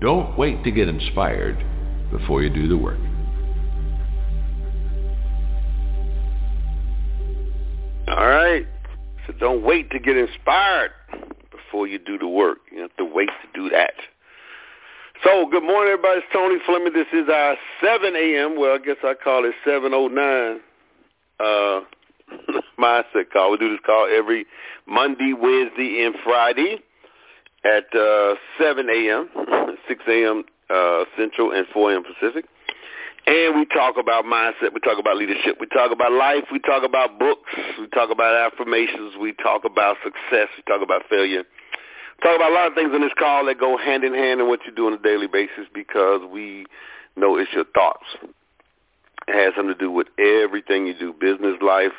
Don't wait to get inspired before you do the work. All right. So don't wait to get inspired before you do the work. You have to wait to do that. So good morning, everybody. It's Tony Fleming. This is our 7 a.m. Well, I guess I call it 7:09 uh, mindset call. We do this call every Monday, Wednesday, and Friday at uh, 7 a.m., 6 a.m. Uh, Central, and 4 a.m. Pacific. And we talk about mindset. We talk about leadership. We talk about life. We talk about books. We talk about affirmations. We talk about success. We talk about failure. We talk about a lot of things in this call that go hand in hand in what you do on a daily basis because we know it's your thoughts. It has something to do with everything you do, business, life,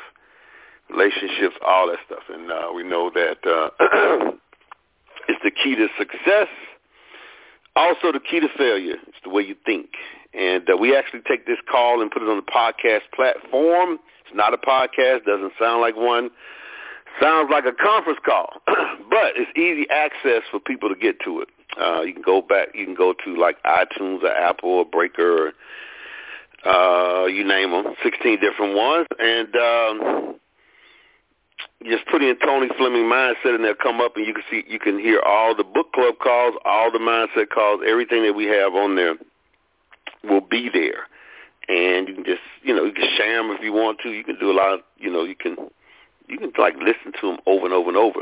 relationships, all that stuff. And uh, we know that uh, it's the key to success. Also, the key to failure is the way you think. And uh, we actually take this call and put it on the podcast platform. It's not a podcast, doesn't sound like one. Sounds like a conference call, but it's easy access for people to get to it. Uh, you can go back, you can go to like iTunes or Apple or Breaker, or, uh, you name them, 16 different ones, and um, just put in Tony Fleming mindset, and they'll come up, and you can see, you can hear all the book club calls, all the mindset calls, everything that we have on there will be there. And you can just, you know, you can share them if you want to. You can do a lot of, you know, you can, you can like listen to them over and over and over.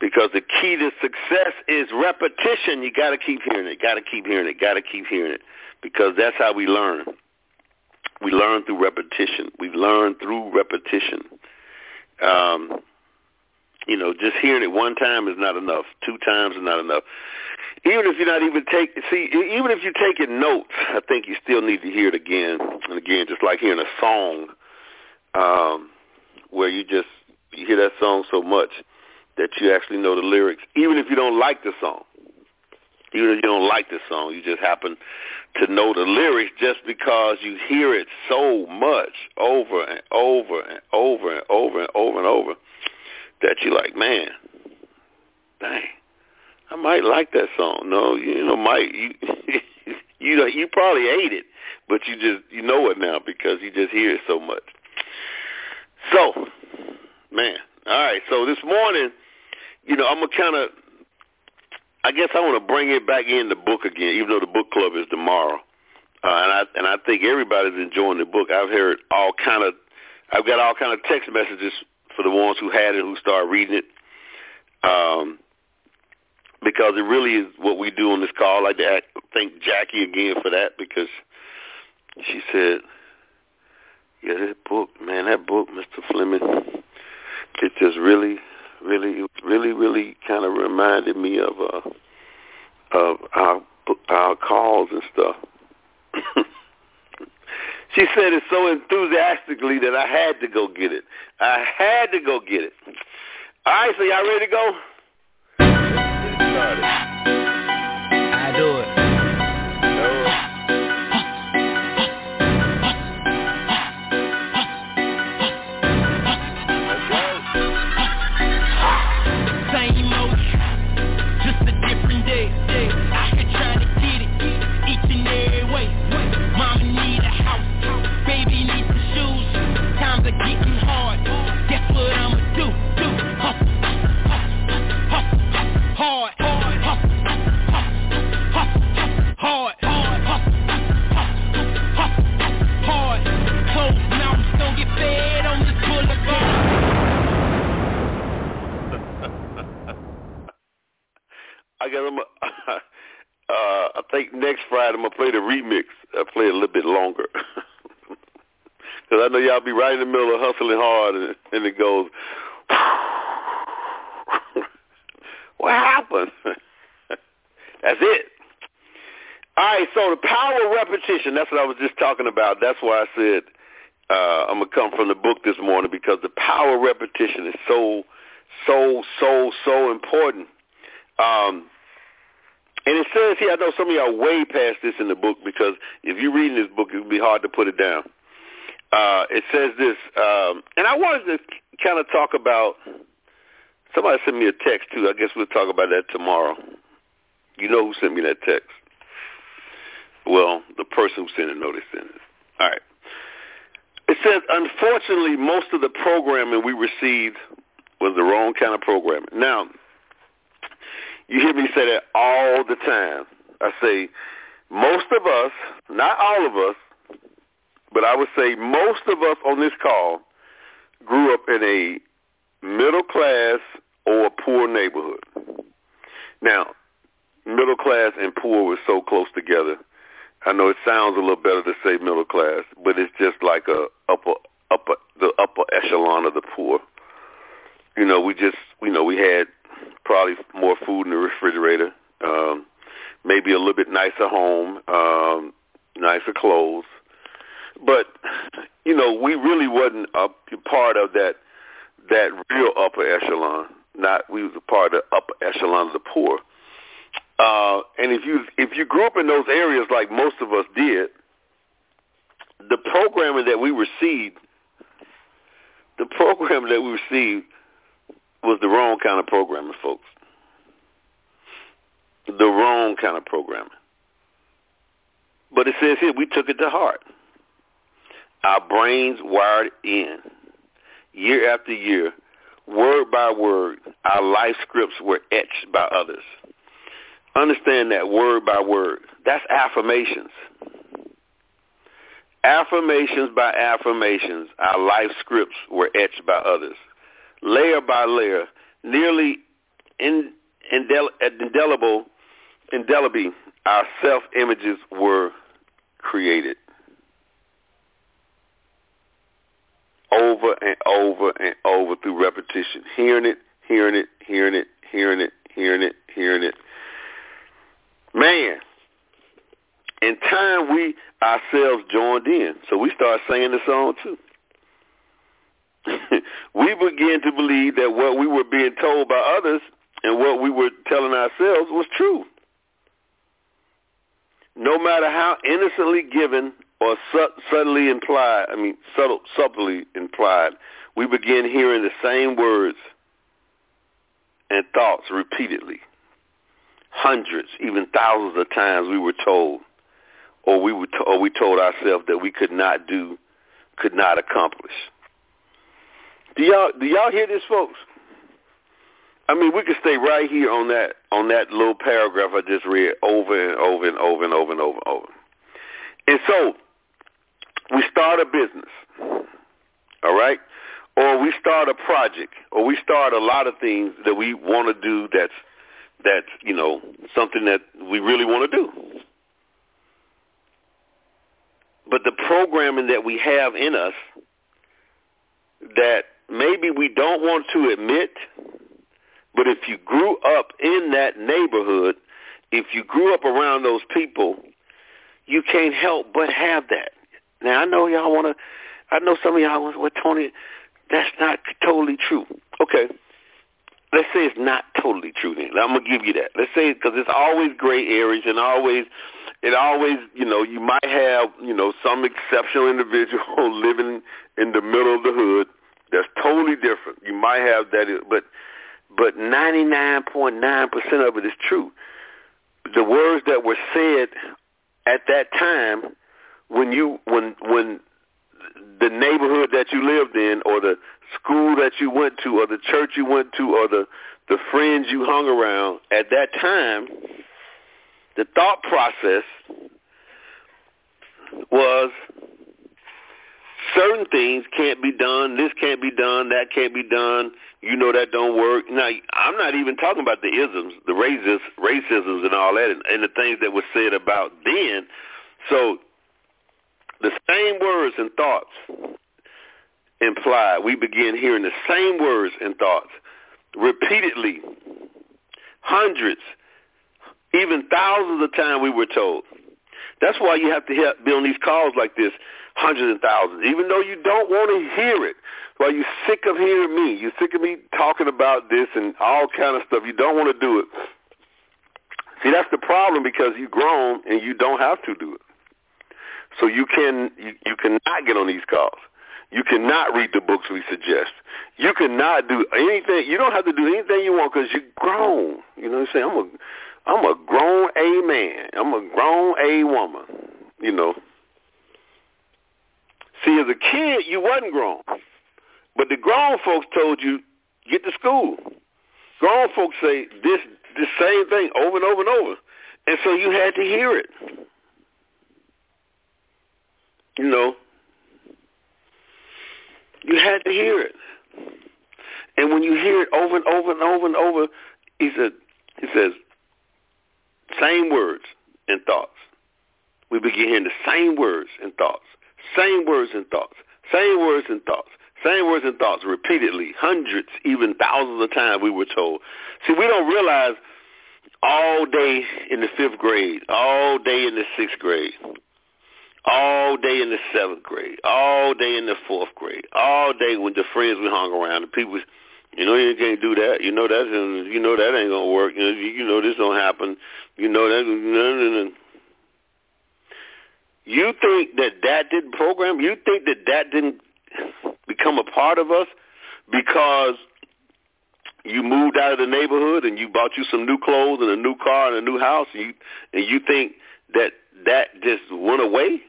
Because the key to success is repetition. You got to keep hearing it. Got to keep hearing it. Got to keep hearing it. Because that's how we learn. We learn through repetition. We learn through repetition. Um, you know, just hearing it one time is not enough. Two times is not enough even if you're not even take see even if you're taking notes, I think you still need to hear it again and again, just like hearing a song, um, where you just you hear that song so much that you actually know the lyrics, even if you don't like the song. Even if you don't like the song, you just happen to know the lyrics just because you hear it so much over and over and over and over and over and over that you're like, man, dang I might like that song. No, you know, might you you know, you probably hate it, but you just you know it now because you just hear it so much. So, man, all right. So this morning, you know, I'm gonna kind of, I guess I want to bring it back in the book again, even though the book club is tomorrow. Uh, and I and I think everybody's enjoying the book. I've heard all kind of, I've got all kind of text messages for the ones who had it, who started reading it. Um, because it really is what we do on this call. I'd like to thank Jackie again for that because she said, yeah, that book, man, that book, Mr. Fleming, it just really, really, really, really kind of reminded me of uh, of our our calls and stuff. she said it so enthusiastically that I had to go get it. I had to go get it. All right, so y'all ready to go? I play a little bit longer because I know y'all be right in the middle of hustling hard, and, and it goes. what happened? That's it. All right, so the power of repetition, that's what I was just talking about. That's why I said uh, I'm going to come from the book this morning because the power of repetition is so, so, so, so important. Um, and it says here, I know some of y'all way past this in the book because if you're reading this book, it would be hard to put it down. Uh, it says this, um, and I wanted to kind of talk about, somebody sent me a text too. I guess we'll talk about that tomorrow. You know who sent me that text. Well, the person who sent a notice sent it. All right. It says, unfortunately, most of the programming we received was the wrong kind of programming. Now, you hear me say that all the time. I say most of us, not all of us, but I would say most of us on this call grew up in a middle class or poor neighborhood. Now, middle class and poor were so close together. I know it sounds a little better to say middle class, but it's just like a upper upper the upper echelon of the poor. You know, we just you know we had probably more food in the refrigerator, um, maybe a little bit nicer home, um, nicer clothes, but you know we really wasn't a part of that that real upper echelon. Not we was a part of the upper echelon of the poor. Uh, and if you if you grew up in those areas like most of us did, the programming that we received, the programming that we received was the wrong kind of programming, folks. The wrong kind of programming. But it says here we took it to heart. Our brains wired in year after year, word by word. Our life scripts were etched by others. Understand that word by word. That's affirmations. Affirmations by affirmations. Our life scripts were etched by others. Layer by layer, nearly in, indel, indelible, indelibly, our self-images were created. Over and over and over through repetition. Hearing it, hearing it, hearing it, hearing it, hearing it, hearing it. Man, in time we ourselves joined in. So we started singing the song too. we began to believe that what we were being told by others and what we were telling ourselves was true. No matter how innocently given or su- subtly implied, I mean subtle, subtly implied, we began hearing the same words and thoughts repeatedly hundreds, even thousands of times we were told, or we were to, or we told ourselves that we could not do, could not accomplish. Do y'all do y'all hear this, folks? I mean, we could stay right here on that on that little paragraph I just read over and over and over and over and over and over. And so we start a business, all right, or we start a project, or we start a lot of things that we want to do that's that's, you know, something that we really want to do. But the programming that we have in us that maybe we don't want to admit, but if you grew up in that neighborhood, if you grew up around those people, you can't help but have that. Now I know y'all want to. I know some of y'all want. Well, Tony, that's not totally true. Okay, let's say it's not totally true then. I'm gonna give you that. Let's say because it's always gray areas and always it always you know you might have you know some exceptional individual living in the middle of the hood that's totally different. You might have that, but but 99.9% of it is true. The words that were said at that time when you when when the neighborhood that you lived in or the school that you went to or the church you went to or the the friends you hung around at that time the thought process was certain things can't be done this can't be done that can't be done you know that don't work now i'm not even talking about the isms the racist racisms and all that and, and the things that were said about then so the same words and thoughts implied. We begin hearing the same words and thoughts repeatedly, hundreds, even thousands of times we were told. That's why you have to help be on these calls like this, hundreds and thousands, even though you don't want to hear it. While you're sick of hearing me, you're sick of me talking about this and all kind of stuff. You don't want to do it. See, that's the problem because you've grown and you don't have to do it. So you can you, you cannot get on these calls. You cannot read the books we suggest. You cannot do anything. You don't have to do anything you want because you're grown. You know what I'm saying? I'm a I'm a grown A man. I'm a grown A woman. you know. See, as a kid, you wasn't grown. But the grown folks told you, get to school. Grown folks say this the same thing over and over and over. And so you had to hear it. You know, you had to hear it. And when you hear it over and over and over and over, he said, he says, same words and thoughts. We begin hearing the same words and thoughts, same words and thoughts, same words and thoughts, same words and thoughts repeatedly, hundreds, even thousands of times we were told. See, we don't realize all day in the fifth grade, all day in the sixth grade, all day in the seventh grade, all day in the fourth grade, all day when the friends we hung around, the people, you know, you can't do that. You know that, you know that ain't gonna work. You know, you know this don't happen. You know that. No, no, no. You think that that didn't program? You think that that didn't become a part of us because you moved out of the neighborhood and you bought you some new clothes and a new car and a new house and you and you think that that just went away?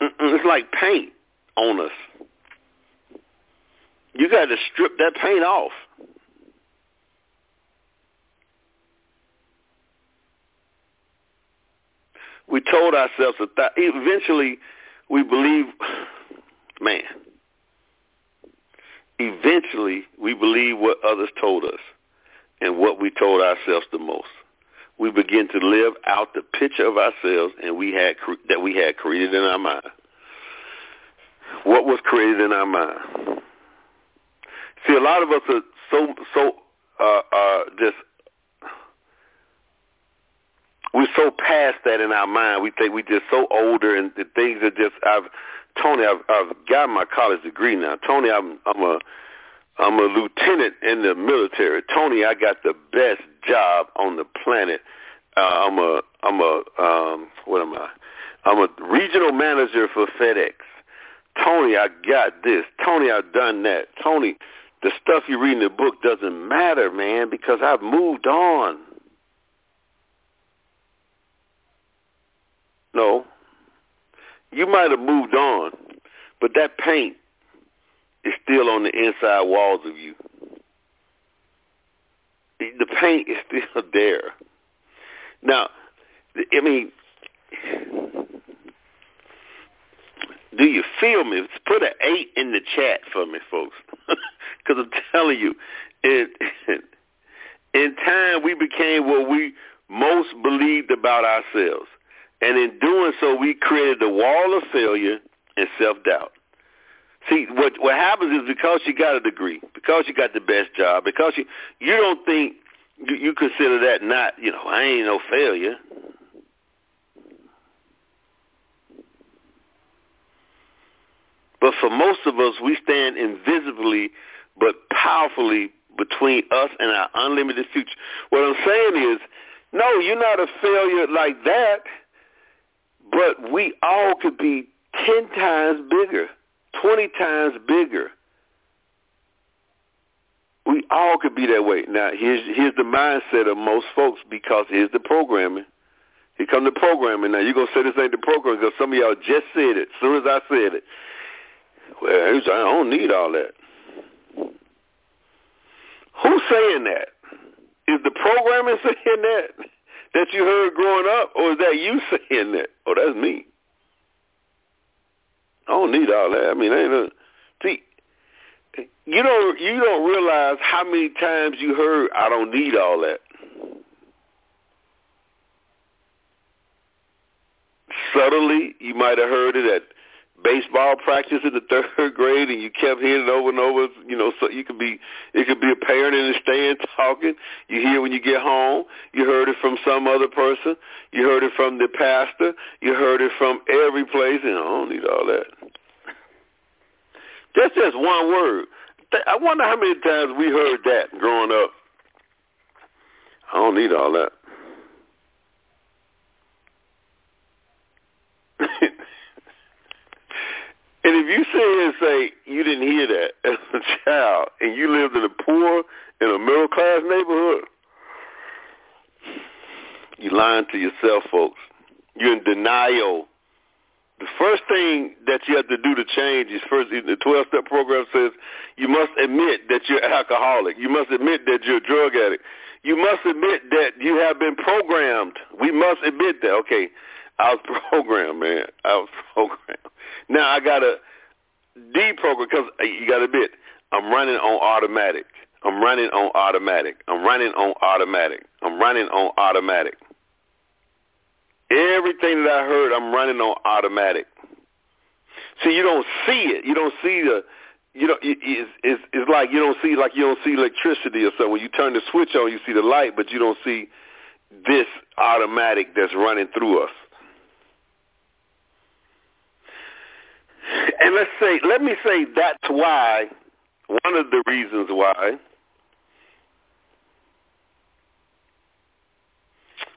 It's like paint on us. You got to strip that paint off. We told ourselves that eventually we believe, man, eventually we believe what others told us and what we told ourselves the most. We begin to live out the picture of ourselves and we had cre- that we had created in our mind. What was created in our mind? See, a lot of us are so so uh, uh, just we're so past that in our mind. We think we're just so older, and the things are just. I've Tony, I've, I've got my college degree now. Tony, I'm I'm a I'm a lieutenant in the military. Tony, I got the best job on the planet. Uh, I'm a I'm a um, what am I? I'm a regional manager for FedEx. Tony, I got this. Tony, I've done that. Tony, the stuff you read in the book doesn't matter, man, because I've moved on. No. You might have moved on, but that paint is still on the inside walls of you. The paint is still there. Now, I mean, do you feel me? Put an eight in the chat for me, folks, because I'm telling you, in in time we became what we most believed about ourselves. And in doing so, we created the wall of failure and self-doubt. See, what what happens is because you got a degree, because you got the best job, because you you don't think you, you consider that not, you know, I ain't no failure. But for most of us, we stand invisibly but powerfully between us and our unlimited future. What I'm saying is, no, you're not a failure like that but we all could be 10 times bigger, 20 times bigger. We all could be that way. Now, here's here's the mindset of most folks because here's the programming. Here come the programming. Now, you're going to say this ain't the program because some of y'all just said it as soon as I said it. Well, I don't need all that. Who's saying that? Is the programming saying that? that you heard growing up, or is that you saying that? Oh, that's me. I don't need all that. I mean, ain't a, see, you don't you don't realize how many times you heard I don't need all that. Subtly, you might have heard it at baseball practice in the third grade and you kept hearing it over and over, you know, so you could be it could be a parent in the stand talking. You hear when you get home, you heard it from some other person, you heard it from the pastor, you heard it from every place and I don't need all that. That's just one word. I wonder how many times we heard that growing up. I don't need all that. And if you sit and say you didn't hear that as a child and you lived in a poor, in a middle class neighborhood, You're lying to yourself, folks. You're in denial. The first thing that you have to do to change is first, the 12-step program says you must admit that you're alcoholic. You must admit that you're a drug addict. You must admit that you have been programmed. We must admit that. Okay, I was programmed, man. I was programmed. Now I got to deprogram because uh, you got to admit I'm running on automatic. I'm running on automatic. I'm running on automatic. I'm running on automatic. Everything that I heard, I'm running on automatic. See, you don't see it. You don't see the, you know, it's, it's like you don't see like you don't see electricity or something. When you turn the switch on, you see the light, but you don't see this automatic that's running through us. And let's say, let me say that's why, one of the reasons why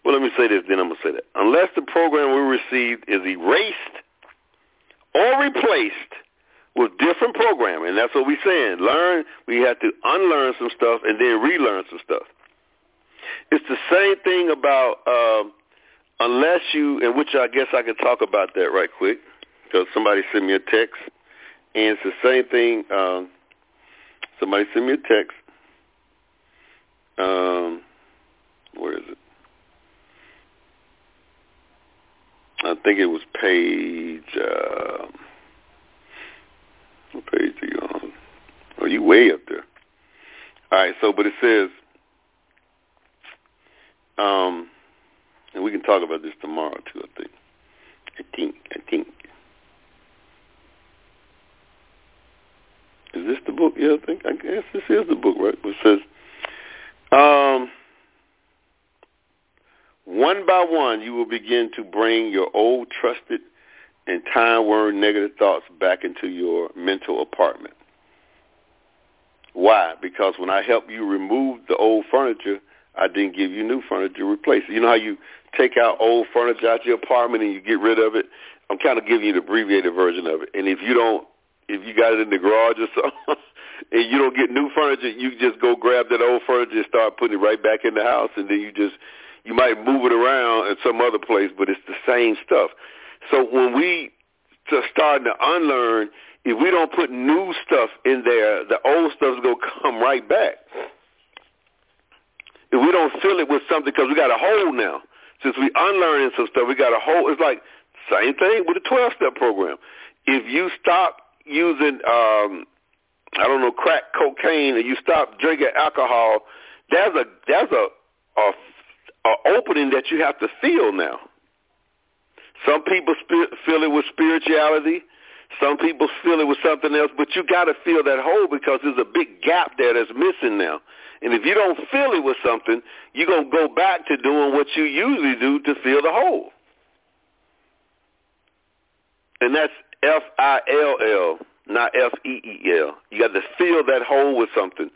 Well, let me say this, then I'm going to say that. Unless the program we received is erased or replaced with different programming, that's what we're saying. Learn, we have to unlearn some stuff and then relearn some stuff. It's the same thing about um, unless you, and which I guess I can talk about that right quick because somebody sent me a text, and it's the same thing. Um, somebody sent me a text. Um, where is it? I think it was page. Uh, what page are you on? Oh, you way up there. All right. So, but it says, um, and we can talk about this tomorrow too. I think. I think. I think. Is this the book? Yeah, I think. I guess this is the book, right? It says, um, one by one, you will begin to bring your old trusted and time-worn negative thoughts back into your mental apartment. Why? Because when I helped you remove the old furniture, I didn't give you new furniture to replace it. You know how you take out old furniture out your apartment and you get rid of it? I'm kind of giving you the abbreviated version of it. And if you don't, if you got it in the garage or something, and you don't get new furniture, you just go grab that old furniture and start putting it right back in the house, and then you just you might move it around at some other place, but it's the same stuff. So when we just starting to unlearn, if we don't put new stuff in there, the old stuff's to come right back. If we don't fill it with something, because we got a hole now. Since we unlearning some stuff, we got a hole. It's like same thing with the 12-step program. If you stop using, um, I don't know, crack cocaine, and you stop drinking alcohol, there's a there's a, a an opening that you have to feel now. Some people feel it with spirituality. Some people feel it with something else, but you got to feel that hole because there's a big gap there that's missing now. And if you don't feel it with something, you're going to go back to doing what you usually do to fill the hole. And that's F-I-L-L, not F-E-E-L. You got to fill that hole with something.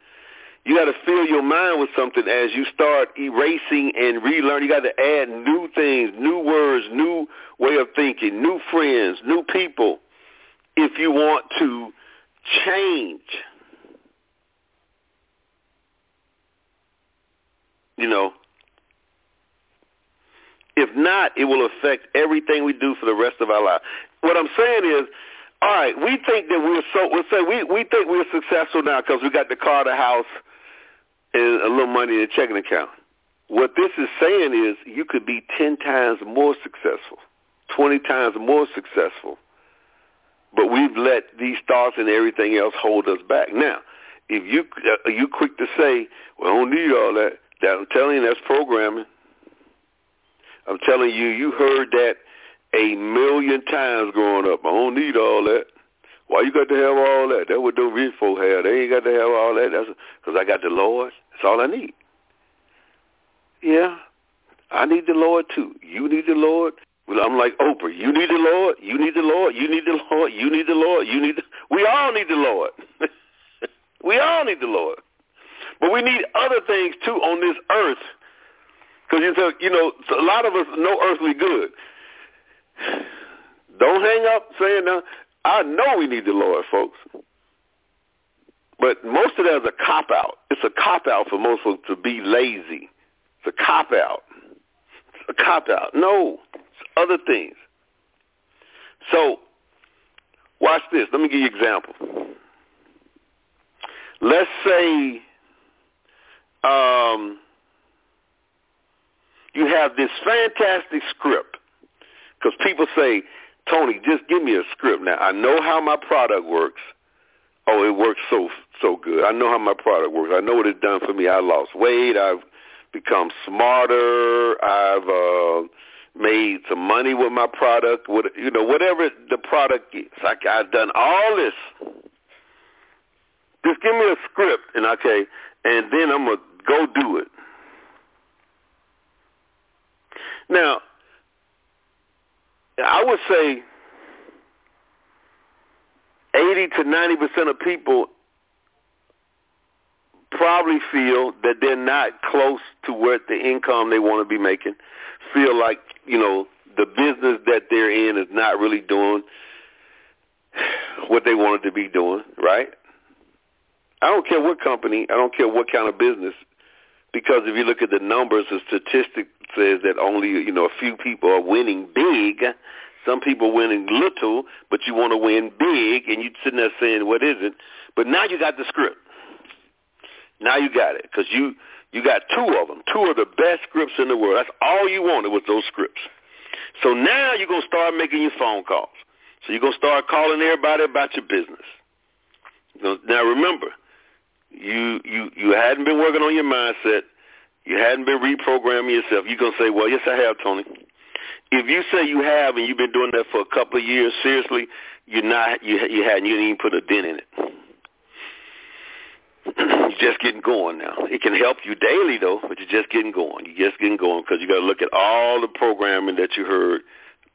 You got to fill your mind with something as you start erasing and relearning. You got to add new things, new words, new way of thinking, new friends, new people if you want to change. You know, if not, it will affect everything we do for the rest of our life. What I'm saying is, all right, we think that we're so. We'll say we we think we're successful now because we got the car, the house, and a little money in a checking account. What this is saying is you could be 10 times more successful, 20 times more successful. But we've let these thoughts and everything else hold us back. Now, if you uh, you quick to say, "Well, I don't need all that," that I'm telling you, that's programming. I'm telling you, you heard that a million times growing up. I don't need all that. Why you got to have all that? That's what those rich folk have. They ain't got to have all that. That's because I got the Lord. That's all I need. Yeah, I need the Lord too. You need the Lord. I'm like Oprah. You need the Lord. You need the Lord. You need the Lord. You need the Lord. You need. The... We all need the Lord. we all need the Lord. But we need other things too on this earth. Because you know, a lot of us know earthly good. Don't hang up saying, uh, I know we need the Lord, folks. But most of that is a cop out. It's a cop out for most folks to be lazy. It's a cop out. It's a cop out. No, it's other things. So, watch this. Let me give you an example. Let's say um, you have this fantastic script because people say, Tony, just give me a script. Now I know how my product works. Oh, it works so so good. I know how my product works. I know what it's done for me. I lost weight. I've become smarter. I've uh, made some money with my product. What you know, whatever the product is. Like I've done all this. Just give me a script, and okay, and then I'm gonna go do it. Now, I would say 80 to 90 percent of people probably feel that they're not close to what the income they want to be making. Feel like you know the business that they're in is not really doing what they wanted to be doing, right? I don't care what company, I don't care what kind of business, because if you look at the numbers, the statistic says that only you know a few people are winning big. Some people winning little, but you want to win big, and you're sitting there saying, "What is it?" But now you got the script. Now you got it because you you got two of them, two of the best scripts in the world. That's all you wanted was those scripts. So now you're gonna start making your phone calls. So you're gonna start calling everybody about your business. Now remember, you you you hadn't been working on your mindset. You hadn't been reprogramming yourself. You're gonna say, "Well, yes, I have, Tony." If you say you have and you've been doing that for a couple of years, seriously, you're not. You you hadn't. You didn't even put a dent in it. you're just getting going now. It can help you daily though, but you're just getting going. You're just getting going because you got to look at all the programming that you heard.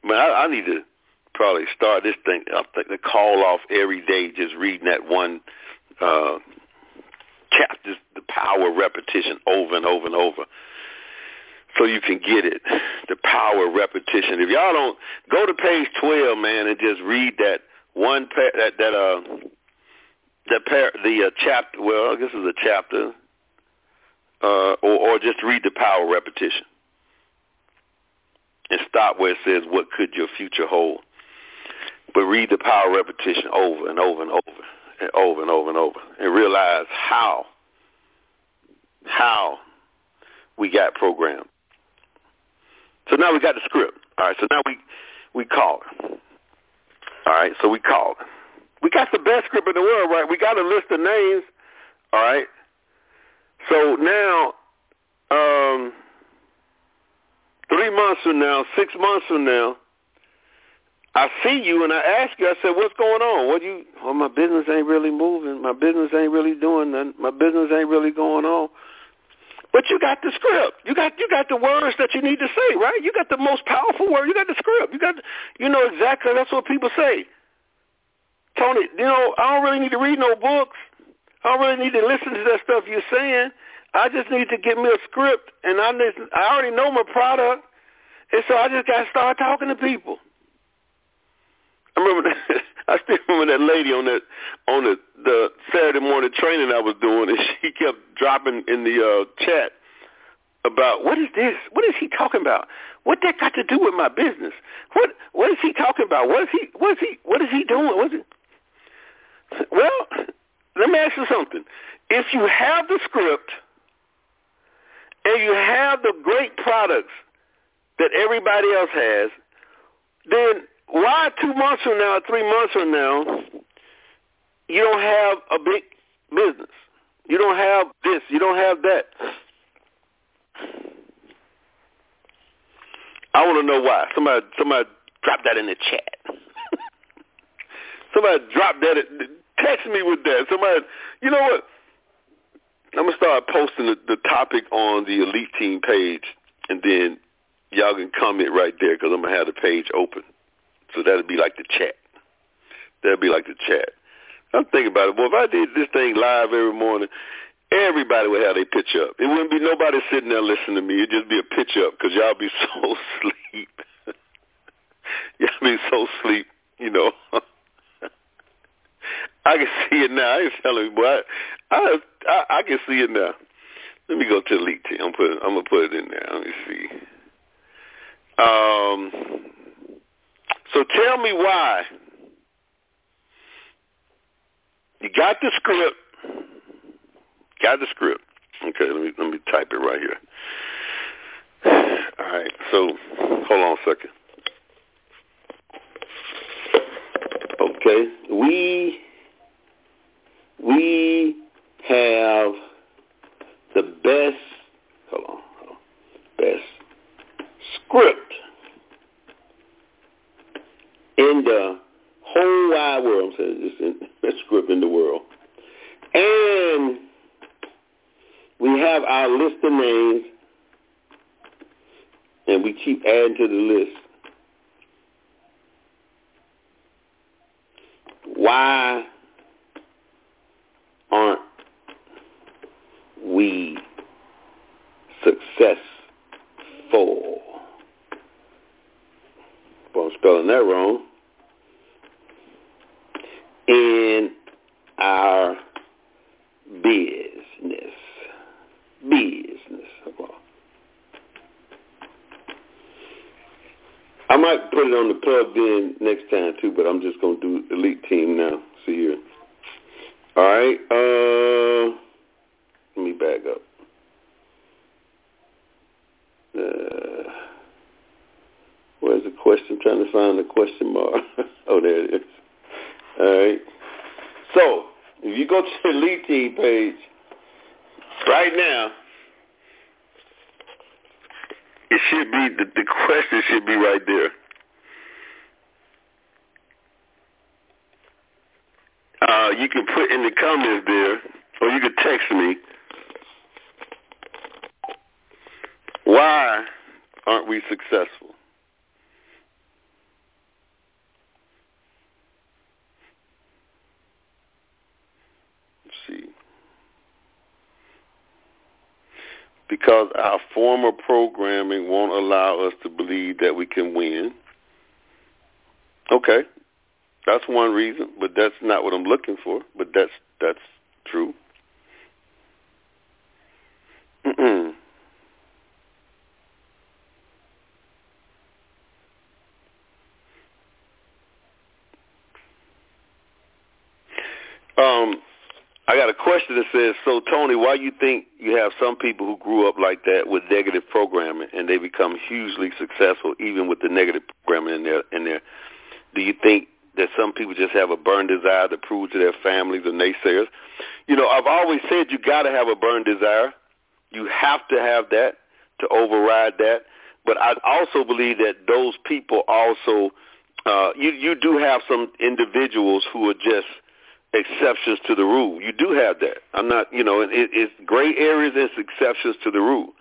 Man, I, I need to probably start this thing. I think the call off every day, just reading that one. uh chapters, the power of repetition over and over and over. So you can get it, the power of repetition. If y'all don't go to page twelve, man, and just read that one pa- that that uh that par- the uh, chapter. Well, I guess it's a chapter, uh, or or just read the power of repetition, and stop where it says, "What could your future hold?" But read the power of repetition over and over and over and over and over and over and realize how how we got programmed. So now we got the script. All right, so now we we call. All right, so we call. We got the best script in the world, right? We got a list of names. All right. So now, um, three months from now, six months from now, I see you and I ask you, I said, what's going on? What you, well, my business ain't really moving. My business ain't really doing nothing. My business ain't really going on. But you got the script. You got you got the words that you need to say, right? You got the most powerful word. You got the script. You got you know exactly that's what people say. Tony, you know, I don't really need to read no books. I don't really need to listen to that stuff you're saying. I just need to get me a script and I I already know my product. And so I just got to start talking to people. I remember that, I still remember that lady on that on the the Saturday morning training I was doing, and she kept dropping in the uh, chat about what is this? What is he talking about? What that got to do with my business? What what is he talking about? What is he what is he what is he doing? What is it? Well, let me ask you something. If you have the script and you have the great products that everybody else has, then why two months from now, three months from now, you don't have a big business? You don't have this. You don't have that. I want to know why. Somebody, somebody drop that in the chat. somebody drop that. Text me with that. Somebody, you know what? I'm gonna start posting the, the topic on the elite team page, and then y'all can comment right there because I'm gonna have the page open. So that'd be like the chat. That'd be like the chat. I'm thinking about it. Well, if I did this thing live every morning, everybody would have their pitch up. It wouldn't be nobody sitting there listening to me. It'd just be a pitch up because y'all be so sleep. y'all be so sleep, you know. I can see it now. I ain't telling you, but I, I I can see it now. Let me go to Elite Team. I'm I'm gonna put it in there. Let me see. Um, so tell me why. You got the script. Got the script. Okay, let me let me type it right here. All right, so hold on a second. Okay, we we have the best. Hold on, hold on best script in the whole wide world. I'm saying just in best script in the world, and we have our list of names, and we keep adding to the list. Why aren't we successful? Well, I'm spelling that wrong. In our business. Business. I might put it on the plugged in next time too, but I'm just gonna do elite team now. See here. All right. Uh, let me back up. Uh, where's the question? I'm trying to find the question mark. oh, there it is. All right. So if you go to the elite team page right now, it should be the, the question should be right there. Uh, you can put in the comments there, or you can text me. Why aren't we successful? Let's see. Because our former programming won't allow us to believe that we can win. Okay. That's one reason, but that's not what I'm looking for. But that's that's true. Mm-mm. Um, I got a question that says, so Tony, why you think you have some people who grew up like that with negative programming and they become hugely successful even with the negative programming in there? In there, do you think that some people just have a burn desire to prove to their families or naysayers? You know, I've always said you got to have a burn desire. You have to have that to override that. But I also believe that those people also, uh, you you do have some individuals who are just exceptions to the rule. You do have that. I'm not, you know, it, it's gray areas and exceptions to the rule.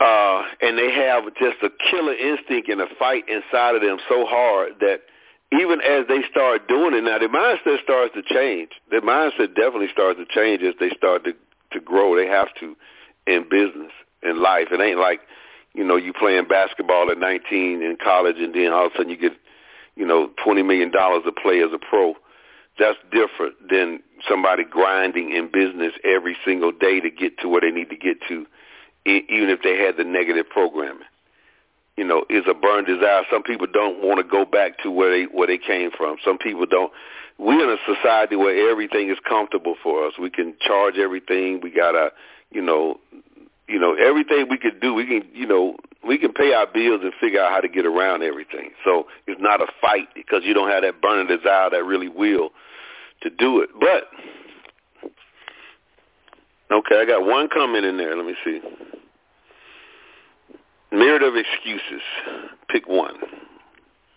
Uh, and they have just a killer instinct and a fight inside of them so hard that even as they start doing it now, their mindset starts to change. Their mindset definitely starts to change as they start to to grow. They have to in business, in life. It ain't like, you know, you playing basketball at 19 in college and then all of a sudden you get, you know, $20 million to play as a pro that's different than somebody grinding in business every single day to get to where they need to get to, even if they had the negative programming. You know, is a burn desire. Some people don't want to go back to where they where they came from. Some people don't. We're in a society where everything is comfortable for us. We can charge everything. We got a, you know, you know, everything we could do. We can, you know, we can pay our bills and figure out how to get around everything. So it's not a fight because you don't have that burning desire, that really will to do it. But okay, I got one comment in there. Let me see. Myriad of excuses. Pick one.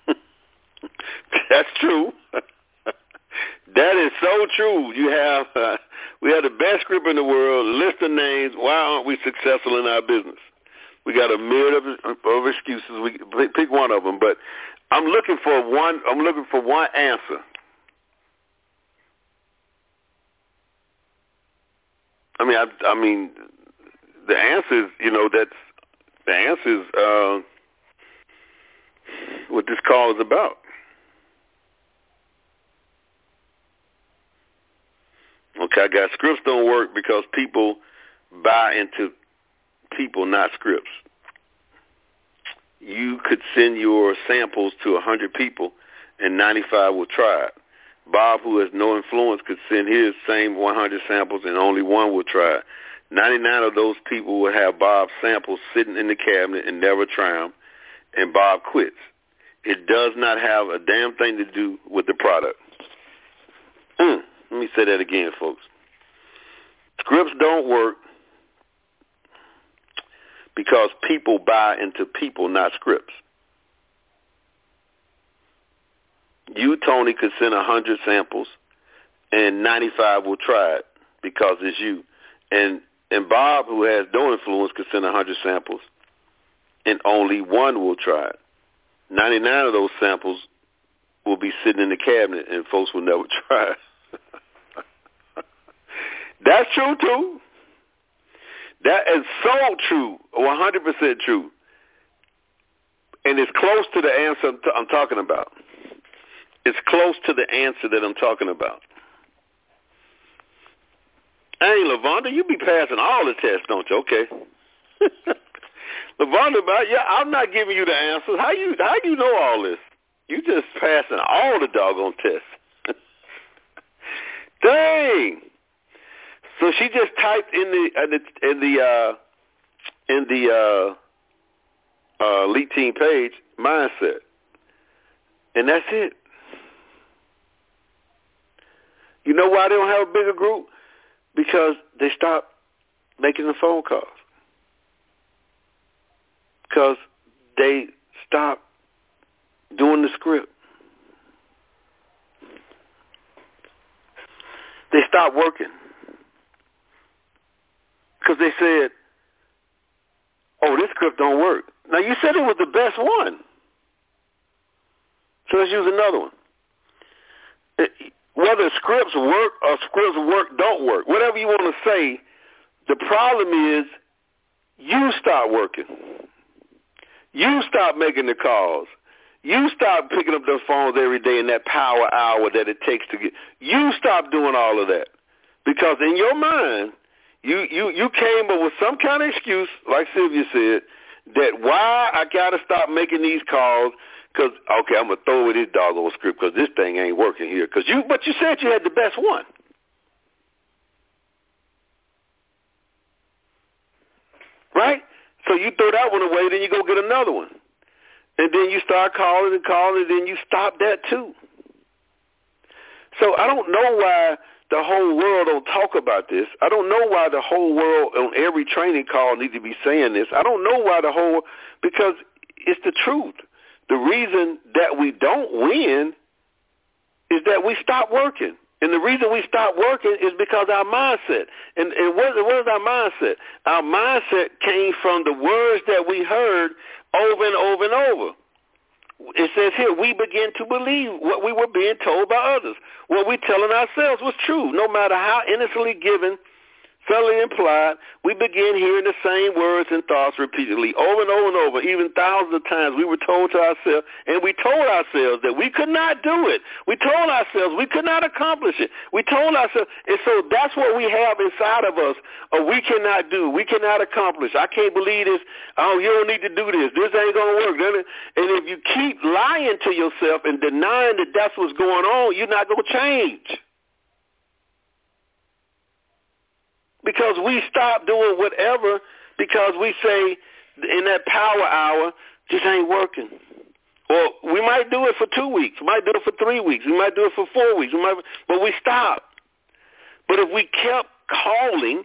That's true. that is so true. You have uh, we have the best group in the world. List of names. Why aren't we successful in our business? We got a myriad of, of excuses. We pick one of them, but I'm looking for one. I'm looking for one answer. I mean, I, I mean, the answer is, you know, that's the answer is uh, what this call is about. Okay, got scripts don't work because people buy into people, not scripts. you could send your samples to 100 people and 95 will try it. Bob, who has no influence, could send his same 100 samples and only one will try it. 99 of those people will have Bob's samples sitting in the cabinet and never try them, and Bob quits. It does not have a damn thing to do with the product. Mm, let me say that again, folks. Scripts don't work because people buy into people, not scripts. You, Tony, could send a hundred samples, and ninety-five will try it because it's you. And and Bob, who has no influence, could send a hundred samples, and only one will try it. Ninety-nine of those samples will be sitting in the cabinet, and folks will never try it. That's true too. That is so true, 100% true. And it's close to the answer I'm talking about. It's close to the answer that I'm talking about. Hey, Lavonda, you be passing all the tests, don't you? Okay. Lavonda, yeah, I'm not giving you the answers. How you how you know all this? You just passing all the doggone tests. Dang. So she just typed in the in the in the uh, in the uh, uh, team page mindset, and that's it. You know why they don't have a bigger group? Because they stopped making the phone calls. Because they stopped doing the script. They stopped working. Because they said, oh, this script don't work. Now, you said it was the best one. So let's use another one. Whether scripts work or scripts work don't work, whatever you want to say, the problem is you stop working. You stop making the calls. You stop picking up those phones every day in that power hour that it takes to get. You stop doing all of that because in your mind, you you you came up with some kind of excuse, like Sylvia said, that why I got to stop making these calls because, okay, I'm to throw away this doggone script because this thing ain't working here. Cause you, but you said you had the best one. Right? So you throw that one away, then you go get another one. And then you start calling and calling, and then you stop that too. So I don't know why the whole world don't talk about this. I don't know why the whole world on every training call need to be saying this. I don't know why the whole because it's the truth. The reason that we don't win is that we stop working. And the reason we stop working is because our mindset. And, and what, what is our mindset? Our mindset came from the words that we heard over and over and over. It says here, we begin to believe what we were being told by others. What we're telling ourselves was true, no matter how innocently given subtly implied, we begin hearing the same words and thoughts repeatedly over and over and over, even thousands of times we were told to ourselves, and we told ourselves that we could not do it. We told ourselves we could not accomplish it. We told ourselves, and so that's what we have inside of us, or we cannot do, we cannot accomplish. I can't believe this. Oh, you don't need to do this. This ain't going to work. And if you keep lying to yourself and denying that that's what's going on, you're not going to change. Because we stop doing whatever because we say in that power hour, this ain't working. Or we might do it for two weeks. We might do it for three weeks. We might do it for four weeks. We might, but we stop. But if we kept calling,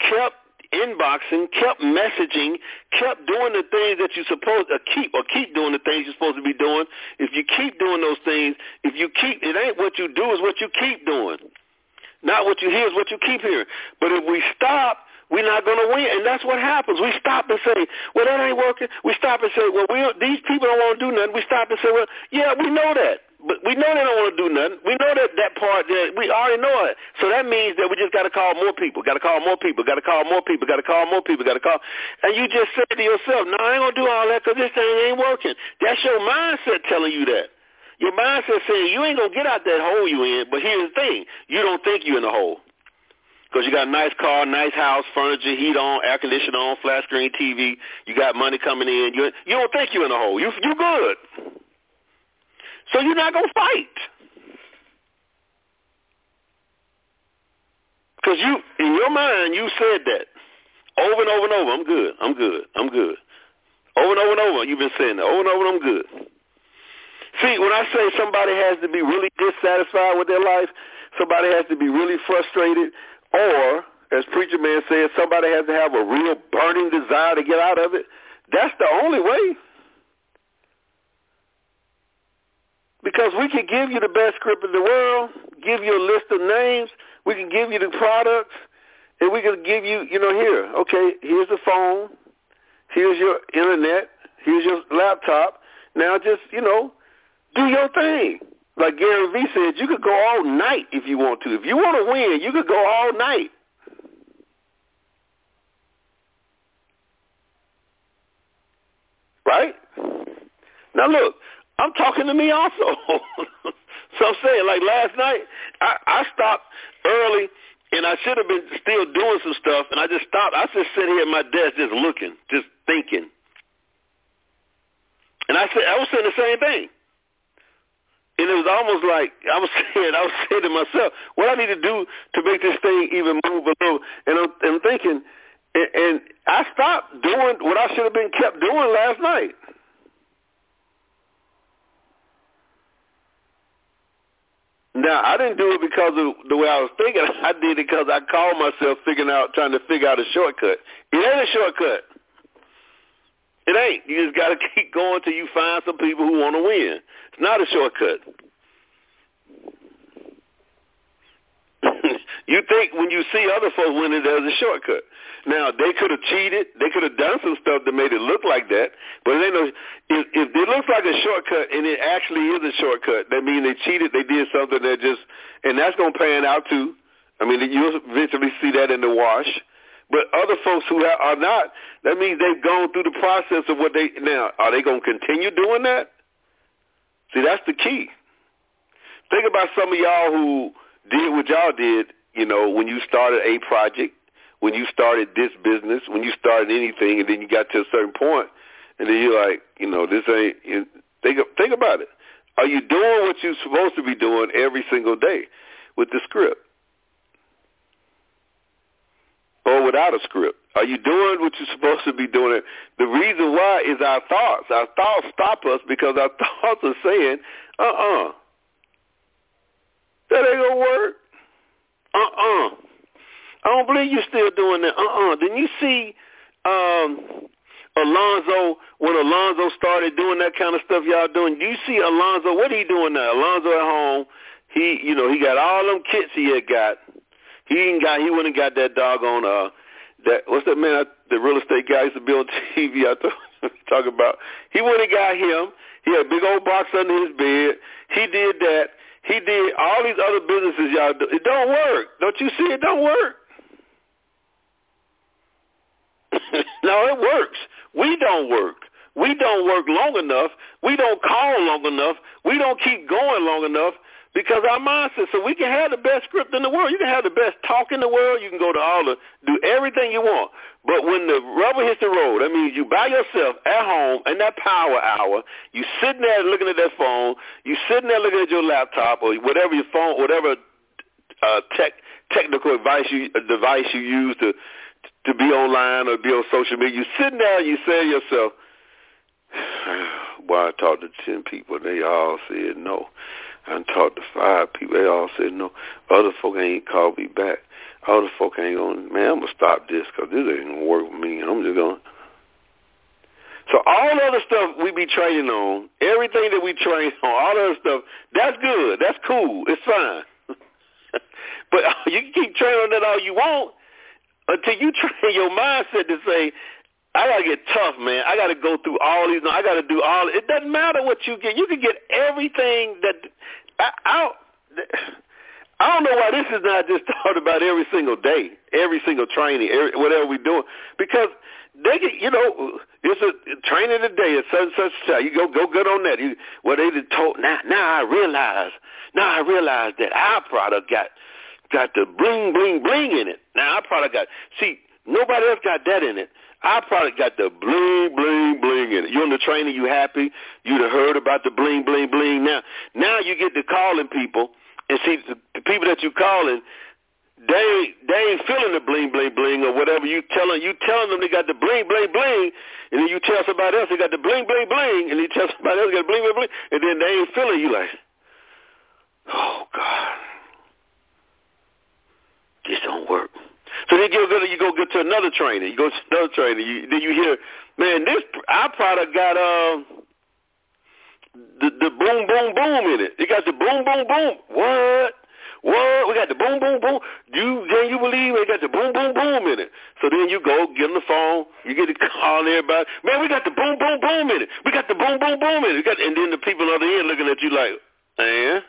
kept inboxing, kept messaging, kept doing the things that you're supposed to keep or keep doing the things you're supposed to be doing, if you keep doing those things, if you keep, it ain't what you do, it's what you keep doing. Not what you hear is what you keep hearing. But if we stop, we're not going to win. And that's what happens. We stop and say, well, that ain't working. We stop and say, well, we these people don't want to do nothing. We stop and say, well, yeah, we know that. But we know they don't want to do nothing. We know that that part, that we already know it. So that means that we just got to call more people, got to call more people, got to call more people, got to call more people, got to call. And you just say to yourself, no, I ain't going to do all that because this thing ain't working. That's your mindset telling you that. Your mindset saying you ain't gonna get out that hole you in, but here's the thing: you don't think you're in the hole. because you got a nice car, nice house, furniture, heat on, air conditioner on, flat screen TV. You got money coming in. You you don't think you're in a hole. You you good. So you're not gonna fight. Because you, in your mind, you said that over and over and over. I'm good. I'm good. I'm good. Over and over and over, you've been saying that. Over and over, I'm good. See, when I say somebody has to be really dissatisfied with their life, somebody has to be really frustrated, or, as Preacher Man says, somebody has to have a real burning desire to get out of it, that's the only way. Because we can give you the best script in the world, give you a list of names, we can give you the products, and we can give you, you know, here, okay, here's the phone, here's your internet, here's your laptop. Now just, you know, do your thing. Like Gary Vee said, you could go all night if you want to. If you want to win, you could go all night. Right? Now look, I'm talking to me also. so I'm saying, like last night, I, I stopped early and I should have been still doing some stuff, and I just stopped. I just sit here at my desk, just looking, just thinking. And I said, I was saying the same thing. And it was almost like I was saying, I was saying to myself, what I need to do to make this thing even move a little. And I'm, I'm thinking, and, and I stopped doing what I should have been kept doing last night. Now, I didn't do it because of the way I was thinking. I did it because I called myself figuring out, trying to figure out a shortcut. It ain't a shortcut. It ain't. You just got to keep going till you find some people who want to win. It's not a shortcut. you think when you see other folks winning, there's a shortcut. Now they could have cheated. They could have done some stuff that made it look like that. But they know if, if it looks like a shortcut and it actually is a shortcut, that means they cheated. They did something that just, and that's gonna pan out too. I mean, you'll eventually see that in the wash. But other folks who are not, that means they've gone through the process of what they now are they going to continue doing that? See, that's the key. Think about some of y'all who did what y'all did, you know, when you started a project when you started this business, when you started anything, and then you got to a certain point, and then you're like, you know, this ain't. Think think about it. Are you doing what you're supposed to be doing every single day with the script, or without a script? Are you doing what you're supposed to be doing? The reason why is our thoughts. Our thoughts stop us because our thoughts are saying, uh-uh, that ain't gonna work. Uh-uh. I don't believe you're still doing that. Uh-uh. Didn't you see um, Alonzo when Alonzo started doing that kind of stuff y'all doing? Do you see Alonzo? What he doing now? Alonzo at home. He, you know, he got all them kits he had got. He ain't got. He and got that doggone uh that what's that man? The real estate guy used to be on TV. I talk about. He and got him. He had a big old box under his bed. He did that. He did all these other businesses y'all do. It don't work. Don't you see? It don't work. no, it works. We don't work. We don't work long enough. We don't call long enough. We don't keep going long enough because our mindset. So we can have the best script in the world. You can have the best talk in the world. You can go to all the do everything you want. But when the rubber hits the road, that means you by yourself at home in that power hour. You sitting there looking at that phone. You sitting there looking at your laptop or whatever your phone, whatever uh, tech technical advice you device you use to to be online or be on social media. You sitting there you say to yourself, "Boy, I talked to ten people. And they all said no. I talked to five people. They all said no. Other folk ain't called me back. Other folk ain't going. Man, I'm gonna stop this because this ain't gonna work with me. I'm just gonna." So all the other stuff we be training on, everything that we train on, all the other stuff, that's good. That's cool. It's fine. but you can keep training on that all you want until you train your mindset to say, I gotta get tough, man. I gotta go through all these. I gotta do all. It doesn't matter what you get. You can get everything that. I, I, I don't know why this is not just taught about every single day, every single training, every, whatever we're doing, because they get, you know, it's a training today at such such time. You go go good on that. You well they told now now I realize now I realize that our product got got the bling, bling, bling in it. Now our product got, see, nobody else got that in it. Our product got the bling, bling, bling in it. You on the train and you happy. You'd have heard about the bling, bling, bling. Now, now you get to calling people and see the, the people that you calling, they they ain't feeling the bling bling bling or whatever you telling you telling them they got the bling bling bling and then you tell somebody else they got the bling bling bling and you tell somebody else they got the bling bling bling and then they ain't feeling you like oh god this don't work so then you go you go get to another trainer you go to another trainer you then you hear man this our product got uh, the the boom boom boom in it it got the boom boom boom what what? We got the boom, boom, boom. You can you believe we got the boom, boom, boom in it? So then you go get on the phone. You get to call everybody. Man, we got the boom, boom, boom in it. We got the boom, boom, boom in it. We got, and then the people on the end looking at you like, eh?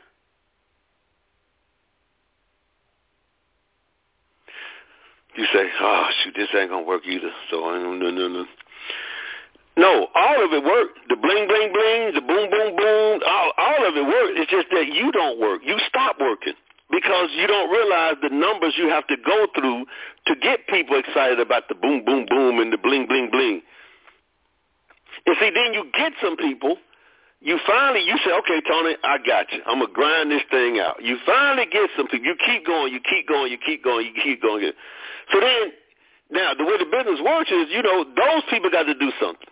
You say, oh shoot, this ain't gonna work either. So don't no no no. No, all of it worked. The bling bling bling, the boom boom boom, all all of it worked. It's just that you don't work. You stop working because you don't realize the numbers you have to go through to get people excited about the boom, boom, boom and the bling, bling, bling. And see, then you get some people, you finally, you say, okay, Tony, I got you. I'm to grind this thing out. You finally get some people. You keep going, you keep going, you keep going, you keep going. So then, now, the way the business works is, you know, those people got to do something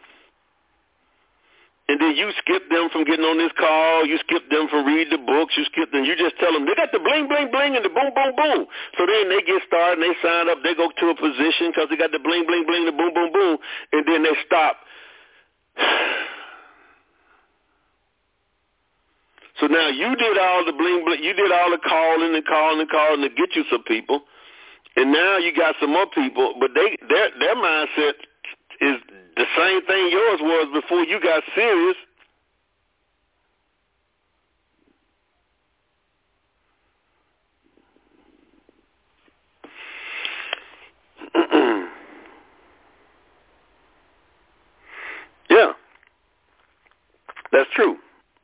and then you skip them from getting on this call. You skip them from reading the books. You skip them. You just tell them they got the bling, bling, bling, and the boom, boom, boom. So then they get started and they sign up. They go to a position because they got the bling, bling, bling, the boom, boom, boom, and then they stop. So now you did all the bling, bling. You did all the calling and calling and calling to get you some people, and now you got some more people. But they their their mindset is the same thing yours was before you got serious. yeah, that's true.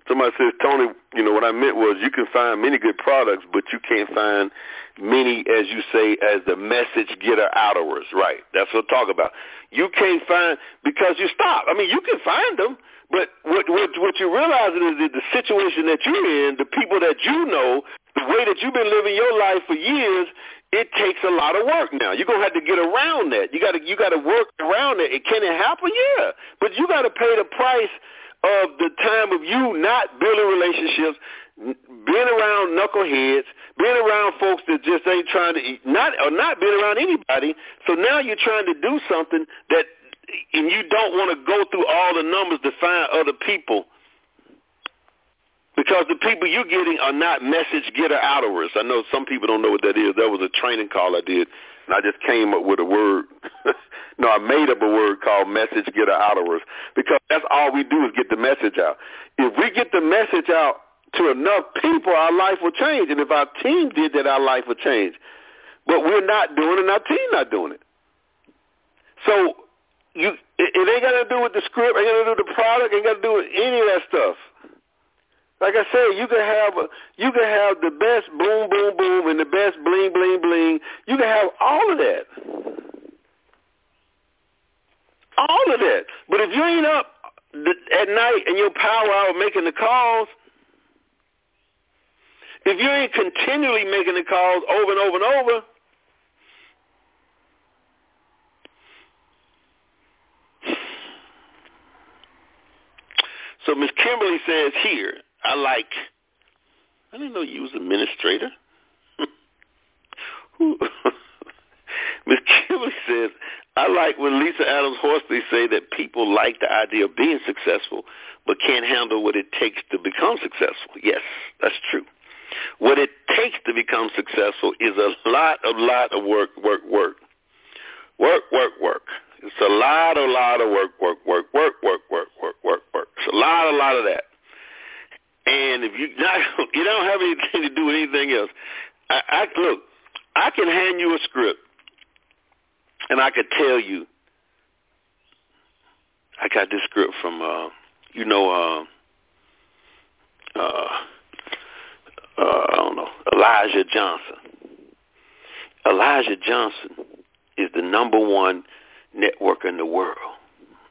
Somebody says, Tony, you know, what I meant was you can find many good products, but you can't find many, as you say, as the message getter outers. Right. That's what I talk about. You can't find, because you stop. I mean, you can find them, but what, what, what you realize is that the situation that you're in, the people that you know, the way that you've been living your life for years, it takes a lot of work now. You're gonna have to get around that. You gotta you gotta work around it. Can it happen? Yeah. But you gotta pay the price of the time of you not building relationships, being around knuckleheads, being around folks that just ain't trying to eat, not or not being around anybody. So now you're trying to do something that, and you don't want to go through all the numbers to find other people. Because the people you're getting are not message getter outers. I know some people don't know what that is. That was a training call I did and I just came up with a word. no, I made up a word called message getter outers because that's all we do is get the message out. If we get the message out to enough people, our life will change. And if our team did that, our life would change. But we're not doing it, and our team not doing it. So you, it, it ain't got to do with the script, ain't got to do with the product, ain't got to do with any of that stuff. Like I said, you can have a, you can have the best boom boom boom and the best bling bling bling. You can have all of that. All of that. But if you ain't up at night and your power hour making the calls, if you ain't continually making the calls over and over and over, So Miss Kimberly says here, I like. I didn't know you was administrator. Miss Kimberly says, I like when Lisa Adams Horsley say that people like the idea of being successful, but can't handle what it takes to become successful. Yes, that's true. What it takes to become successful is a lot, a lot of work, work, work. Work, work, work. It's a lot, a lot of work, work, work, work, work, work, work, work, work. It's a lot, a lot of that. And if you not, you don't have anything to do with anything else, I, I look. I can hand you a script, and I could tell you. I got this script from, uh, you know, uh, uh, uh, I don't know, Elijah Johnson. Elijah Johnson is the number one network in the world.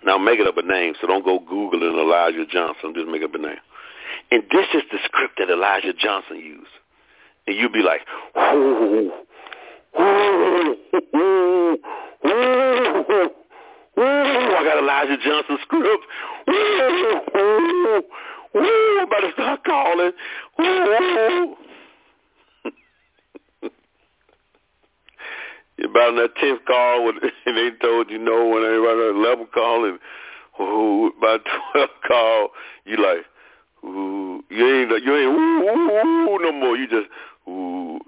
Now, I'm making up a name, so don't go Googling Elijah Johnson. Just make up a name. And this is the script that Elijah Johnson used. And you'll be like, ooh, ooh, ooh, ooh, ooh, I got Elijah Johnson script. Ooh, ooh, ooh, I'm about to start calling. Ooh. You're about on that tenth call when, and they told you no when everybody on the eleventh call and ooh, about twelve call, you like, ooh, you ain't you ain't ooh, ooh, ooh no more. You just ooh,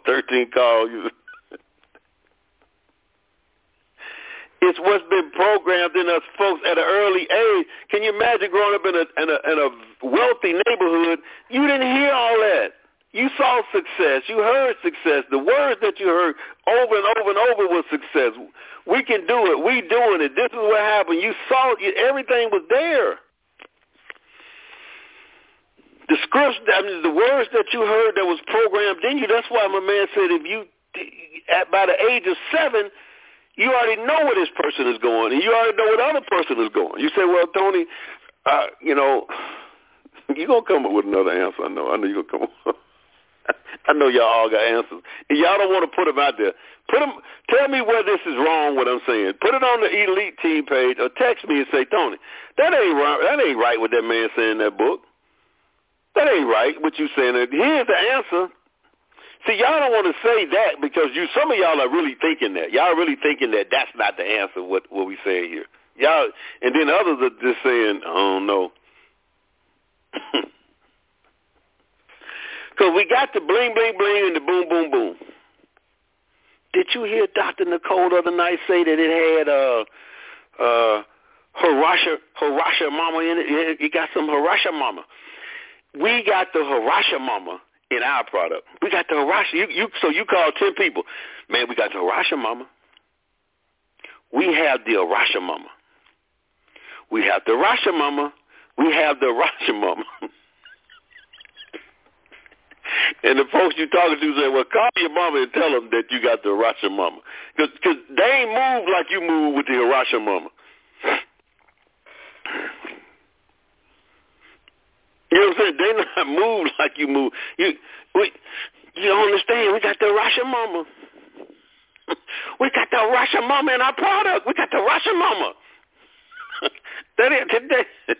thirteen call. You. It's what's been programmed in us folks at an early age. Can you imagine growing up in a in a, in a wealthy neighborhood? You didn't hear all that. You saw success. You heard success. The words that you heard over and over and over was success. We can do it. We doing it. This is what happened. You saw it. Everything was there. The scripts, I mean, the words that you heard that was programmed in you. That's why my man said, if you, at by the age of seven, you already know where this person is going, and you already know where the other person is going. You say, well, Tony, uh, you know, you're gonna come up with another answer. I know. I know you're gonna come up. I know y'all all got answers. And y'all don't want to put them out there. Put them. Tell me where this is wrong. What I'm saying. Put it on the elite team page or text me and say, Tony, that ain't right. That ain't right. What that man saying in that book. That ain't right. What you saying? Here's the answer. See, y'all don't want to say that because you. Some of y'all are really thinking that. Y'all really thinking that that's not the answer. What what we saying here. Y'all, and then others are just saying, I don't know. Because we got the bling, bling, bling and the boom, boom, boom. Did you hear Dr. Nicole the other night say that it had uh, uh, Harasha, Harasha Mama in it? It got some Harasha Mama. We got the Harasha Mama in our product. We got the Harasha. You, you, so you call 10 people. Man, we got the Harasha Mama. We have the Harasha Mama. We have the Mama. We have the Mama. And the folks you talking to say, well, call your mama and tell them that you got the Hirasha mama. Because cause they ain't move like you move with the Hirasha mama. You know what I'm saying? They not move like you move. You, we, you don't understand. We got the Russia mama. we got the Russia mama in our product. We got the Russia mama. that ain't, they,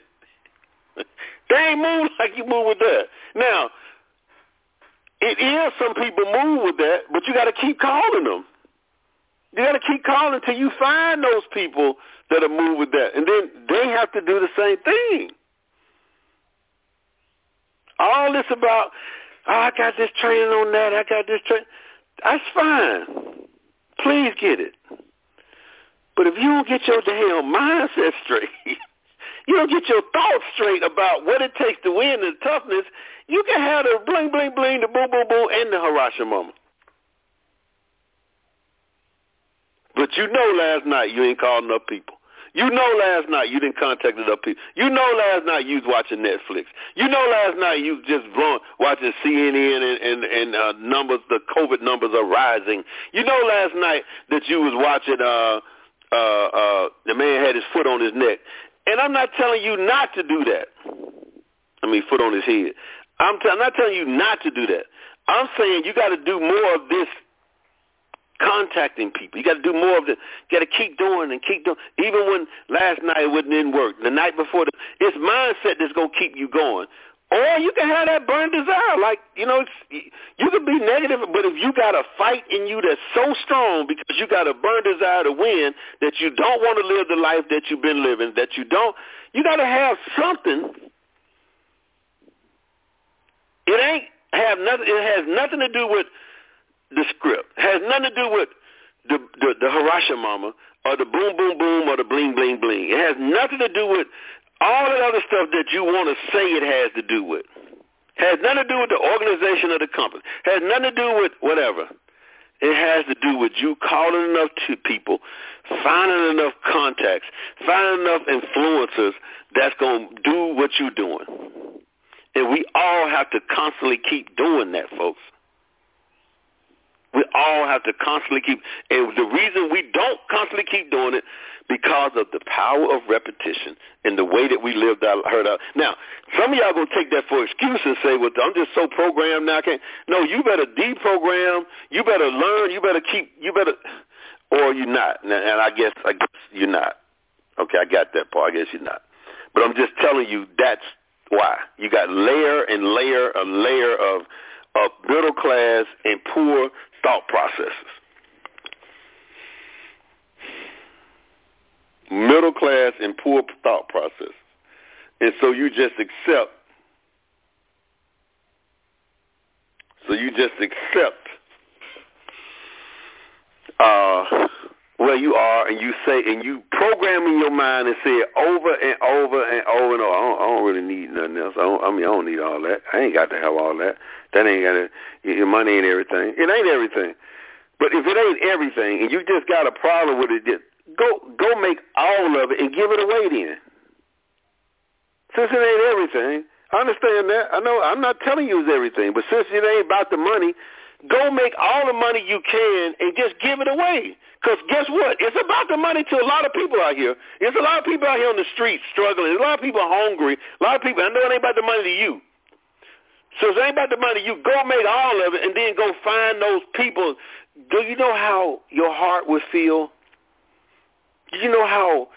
they ain't move like you move with that. Now, it is some people move with that, but you got to keep calling them. You got to keep calling until you find those people that are move with that, and then they have to do the same thing. All this about, oh, I got this training on that, I got this training. That's fine. Please get it. But if you don't get your damn mindset straight, you don't get your thoughts straight about what it takes to win the toughness, you can have the bling, bling, bling, the boom, boom, boom, and the Hirasha moment. But you know last night you ain't called enough people. You know last night you didn't contact enough people. You know last night you was watching Netflix. You know last night you just blowing, watching CNN and, and, and uh, numbers, the COVID numbers are rising. You know last night that you was watching, uh, uh, uh, the man had his foot on his neck. And I'm not telling you not to do that. I mean, foot on his head. I'm, t- I'm not telling you not to do that. I'm saying you got to do more of this contacting people. You got to do more of. You got to keep doing and keep doing. Even when last night it didn't work, the night before, the, it's mindset that's gonna keep you going. Or you can have that burn desire, like you know, you can be negative, but if you got a fight in you that's so strong because you got a burn desire to win that you don't want to live the life that you've been living, that you don't, you got to have something it ain't have nothing. It has nothing to do with the script. It has nothing to do with the the, the Mama or the boom boom boom or the bling bling bling. It has nothing to do with all that other stuff that you want to say it has to do with. It has nothing to do with the organization of the company. It has nothing to do with whatever. It has to do with you calling enough to people, finding enough contacts, finding enough influencers that's going to do what you're doing. And we all have to constantly keep doing that, folks. We all have to constantly keep, and the reason we don't constantly keep doing it because of the power of repetition and the way that we lived our heard out. Now, some of y'all gonna take that for excuse and say, "Well, I'm just so programmed now." I can't. No, you better deprogram. You better learn. You better keep. You better, or you're not. And I guess I guess you're not. Okay, I got that part. I guess you're not. But I'm just telling you that's why you got layer and layer and layer of of middle class and poor thought processes. Middle class and poor thought process. And so you just accept. So you just accept uh, where you are and you say and you program in your mind and say it over and over and over and over. I don't, I don't really need nothing else. I, don't, I mean, I don't need all that. I ain't got to have all that. That ain't got to. Your money ain't everything. It ain't everything. But if it ain't everything and you just got a problem with it, go go make all of it and give it away then. Since it ain't everything, I understand that. I know I'm not telling you it's everything, but since it ain't about the money, go make all the money you can and just give it away. Because guess what? It's about the money to a lot of people out here. There's a lot of people out here on the streets struggling. There's a lot of people hungry. A lot of people, I know it ain't about the money to you. So if it ain't about the money, you go make all of it and then go find those people. Do you know how your heart would feel? Do you know how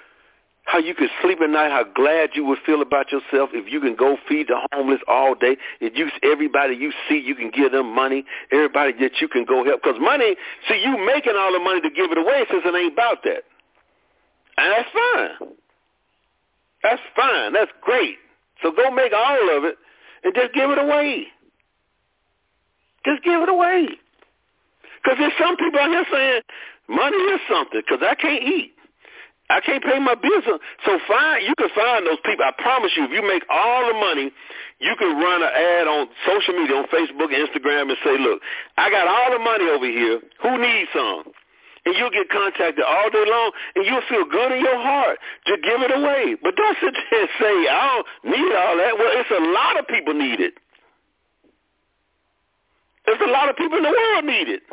how you could sleep at night, how glad you would feel about yourself if you can go feed the homeless all day. If you everybody you see, you can give them money. Everybody that you can go help, because money. See, you making all the money to give it away since it ain't about that, and that's fine. That's fine. That's great. So go make all of it and just give it away. Just give it away. Because there's some people out here saying money is something because I can't eat. I can't pay my bills. So find you can find those people. I promise you, if you make all the money, you can run an ad on social media, on Facebook, Instagram, and say, "Look, I got all the money over here. Who needs some?" And you'll get contacted all day long, and you'll feel good in your heart to give it away. But don't sit there and say, "I don't need all that." Well, it's a lot of people need it. There's a lot of people in the world need it.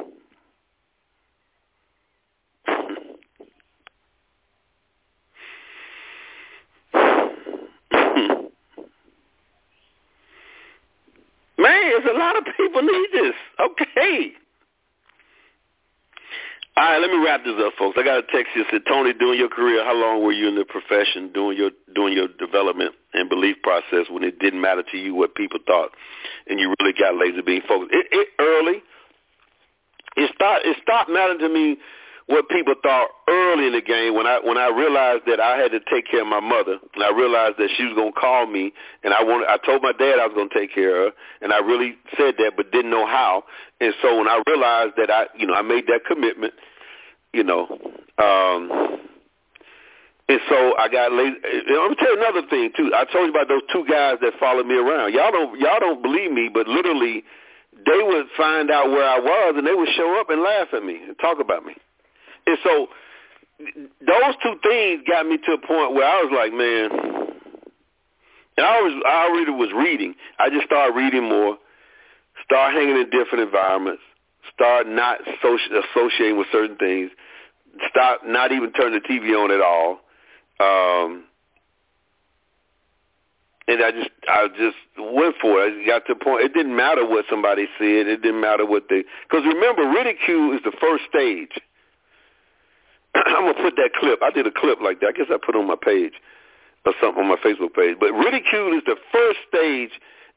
There's a lot of people need this. Okay. All right, let me wrap this up, folks. I got a text here said, Tony, during your career, how long were you in the profession doing your doing your development and belief process when it didn't matter to you what people thought, and you really got laser beam focused? It, it early. It start it stopped mattering to me what people thought early in the game when I when I realized that I had to take care of my mother and I realized that she was gonna call me and I wanted I told my dad I was gonna take care of her and I really said that but didn't know how and so when I realized that I you know I made that commitment you know um and so I got lazy. I'm gonna tell you another thing too. I told you about those two guys that followed me around. Y'all don't y'all don't believe me, but literally, they would find out where I was and they would show up and laugh at me and talk about me. And so those two things got me to a point where I was like, man, and I was I already was reading. I just started reading more, start hanging in different environments, start not associating with certain things, stop not even turning the TV on at all. Um, and I just I just went for it. I got to a point. It didn't matter what somebody said. It didn't matter what they. Because remember, ridicule is the first stage. I'm gonna put that clip. I did a clip like that. I guess I put on my page or something on my Facebook page. But ridicule is the first stage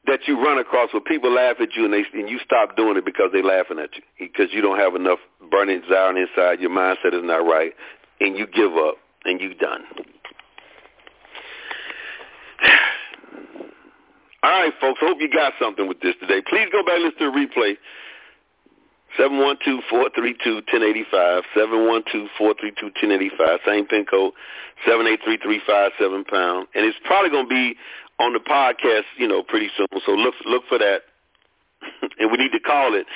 that you run across where people laugh at you and they and you stop doing it because they're laughing at you because you don't have enough burning desire inside. Your mindset is not right, and you give up and you done. All right, folks. Hope you got something with this today. Please go back and listen to the replay. Seven one two four three two ten eighty five. Seven one two four three two ten eighty five. Same pin code. Seven eight three three five seven pound. And it's probably going to be on the podcast, you know, pretty soon. So look look for that. and we need to call it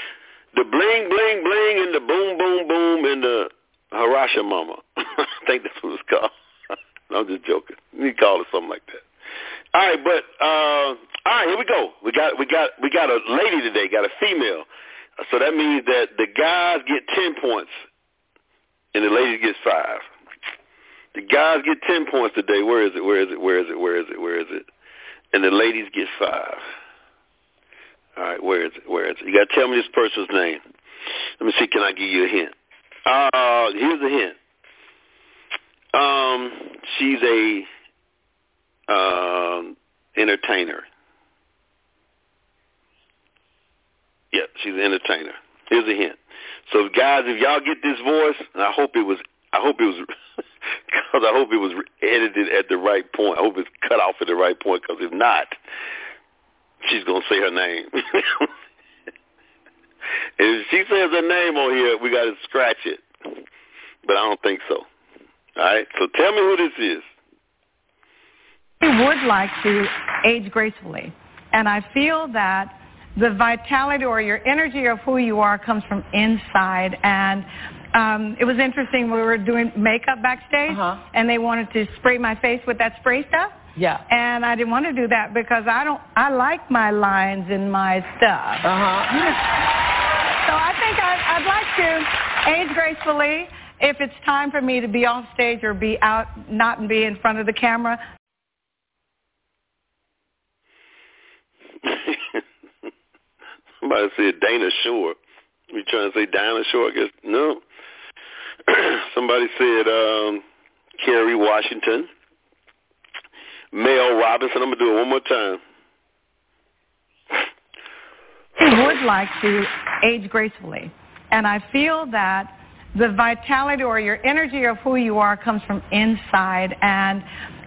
the bling bling bling and the boom boom boom and the Harasha Mama. I think that's what it's called. I'm just joking. We need to call it something like that. All right, but uh, all right, here we go. We got we got we got a lady today. Got a female So that means that the guys get 10 points and the ladies get five. The guys get 10 points today. Where is it? Where is it? Where is it? Where is it? Where is it? And the ladies get five. All right, where is it? Where is it? You got to tell me this person's name. Let me see. Can I give you a hint? Uh, here's a hint. Um, she's a um, entertainer. Yeah, she's an entertainer. Here's a hint. So guys, if y'all get this voice, and I hope it was, I hope it was, because I hope it was edited at the right point. I hope it's cut off at the right point, because if not, she's gonna say her name. if she says her name on here, we got to scratch it. But I don't think so. All right. So tell me who this is. I would like to age gracefully, and I feel that the vitality or your energy of who you are comes from inside. And um, it was interesting. We were doing makeup backstage, Uh-huh. and they wanted to spray my face with that spray stuff. Yeah. And I didn't want to do that because I don't. I like my lines and my stuff. Uh-huh. So I think I'd, I'd like to age gracefully. If it's time for me to be off stage or be out, not be in front of the camera, Somebody said Dana Shore. You trying to say Dinah Shore? I guess no. Somebody said um, Kerry Washington. Mel Robinson. I'm gonna do it one more time. I would like to age gracefully. And I feel that the vitality or your energy of who you are comes from inside. And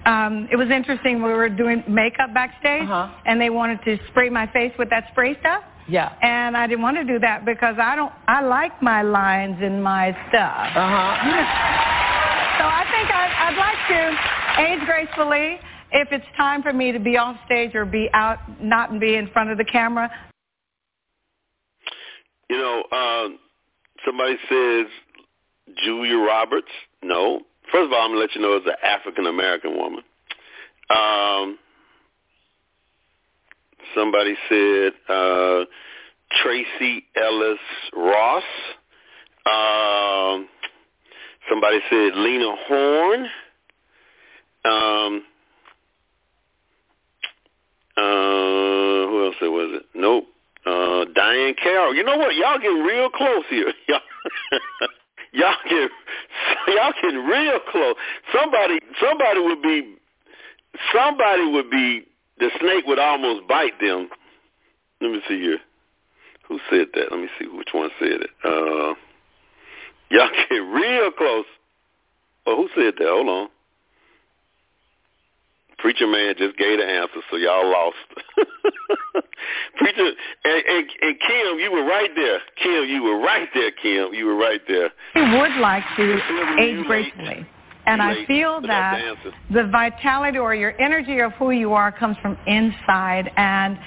um, it was interesting. We were doing makeup backstage, Uh-huh. and they wanted to spray my face with that spray stuff. Yeah. And I didn't want to do that because I don't. I like my lines and my stuff. Uh-huh. So I think I'd, I'd like to age gracefully. If it's time for me to be off stage or be out, not be in front of the camera, You know, um, somebody says Julia Roberts. No. First of all, I'm gonna let you know it's an African American woman. Um, somebody said uh, Tracee Ellis Ross. Um, somebody said Lena Horne. Um, uh, who else was it? Nope. Uh, Diahann Carroll. You know what? Y'all getting real close here. Y'all, y'all get y'all getting real close. Somebody, somebody would be, somebody would be. The snake would almost bite them. Let me see here. Who said that? Let me see which one said it. Uh, y'all get real close. Oh, who said that? Hold on. Preacher man just gave the answer, so y'all lost. Preacher and, and, and Kim, you were right there. Kim, you were right there. Kim, you were right there. I would like to age gracefully. And I feel that the the vitality or your energy of who you are comes from inside. And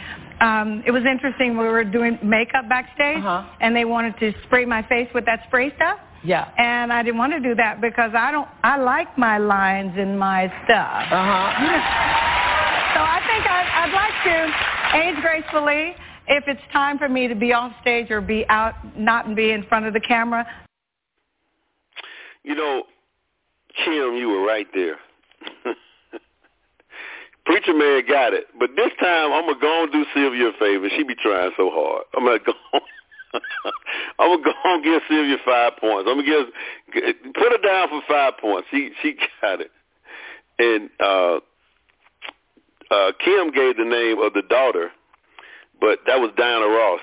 um, it was interesting. We were doing makeup backstage, Uh-huh. and they wanted to spray my face with that spray stuff. Yeah. And I didn't want to do that because I don't. I like my lines and my stuff. Uh-huh. So I think I'd, I'd like to age gracefully. If it's time for me to be off stage or be out, not be in front of the camera, You know, Kim, you were right there. Preacher man got it, but this time I'm gonna go and do Sylvia a favor. She be trying so hard. I'm gonna go. I'm gonna go and give Sylvia five points. I'm gonna give put her down for five points. She she got it. And uh, uh, Kim gave the name of the daughter, but that was Diana Ross.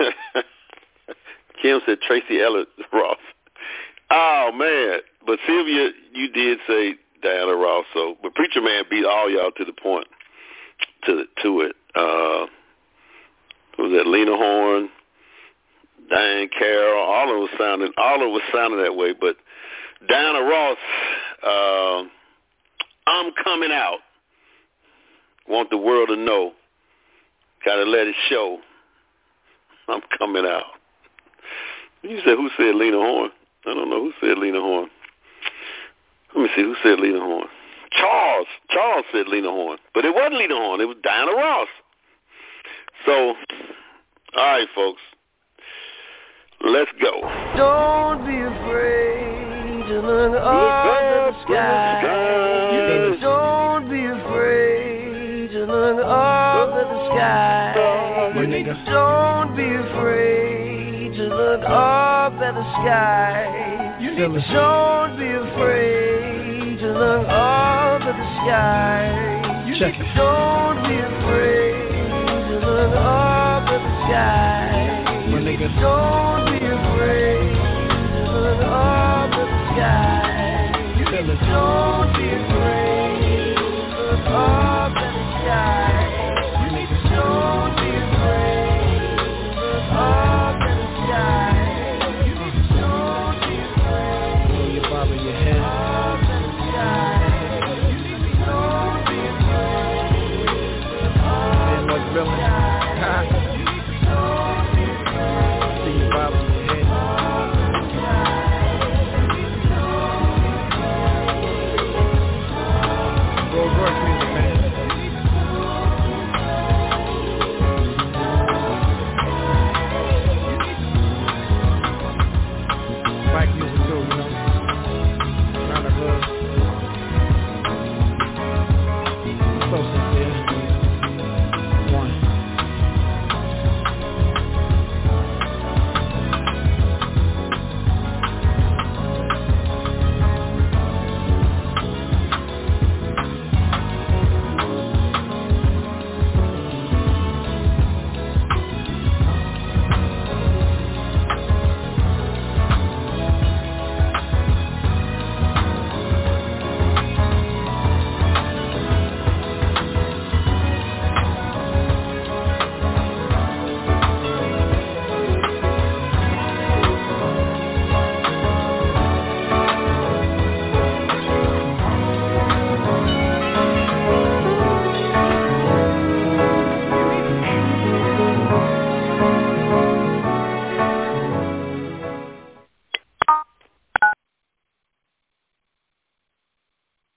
Kim said Tracee Ellis Ross. Oh man! But Sylvia, you did say Diana Ross. So, but Preacher Man beat all y'all to the point, to to it. Uh, who was that? Lena Horne, Diahann Carroll. All of us sounding, all of us sounding that way. But Diana Ross, uh, I'm coming out. Want the world to know. Got to let it show. I'm coming out. You said who said Lena Horne? I don't know who said Lena Horne. Let me see who said Lena Horne. Charles. Charles said Lena Horne, but it wasn't Lena Horne. It was Diana Ross. So, all right, folks. Let's go. Don't be afraid to look up at the sky. Don't be afraid to look up at the sky. Don't be afraid to look up at the sky. You need to Don't be afraid to look up at the sky. Check it. Don't be afraid to look up at the sky. My nigga. Don't be afraid to look up at the sky. It. Don't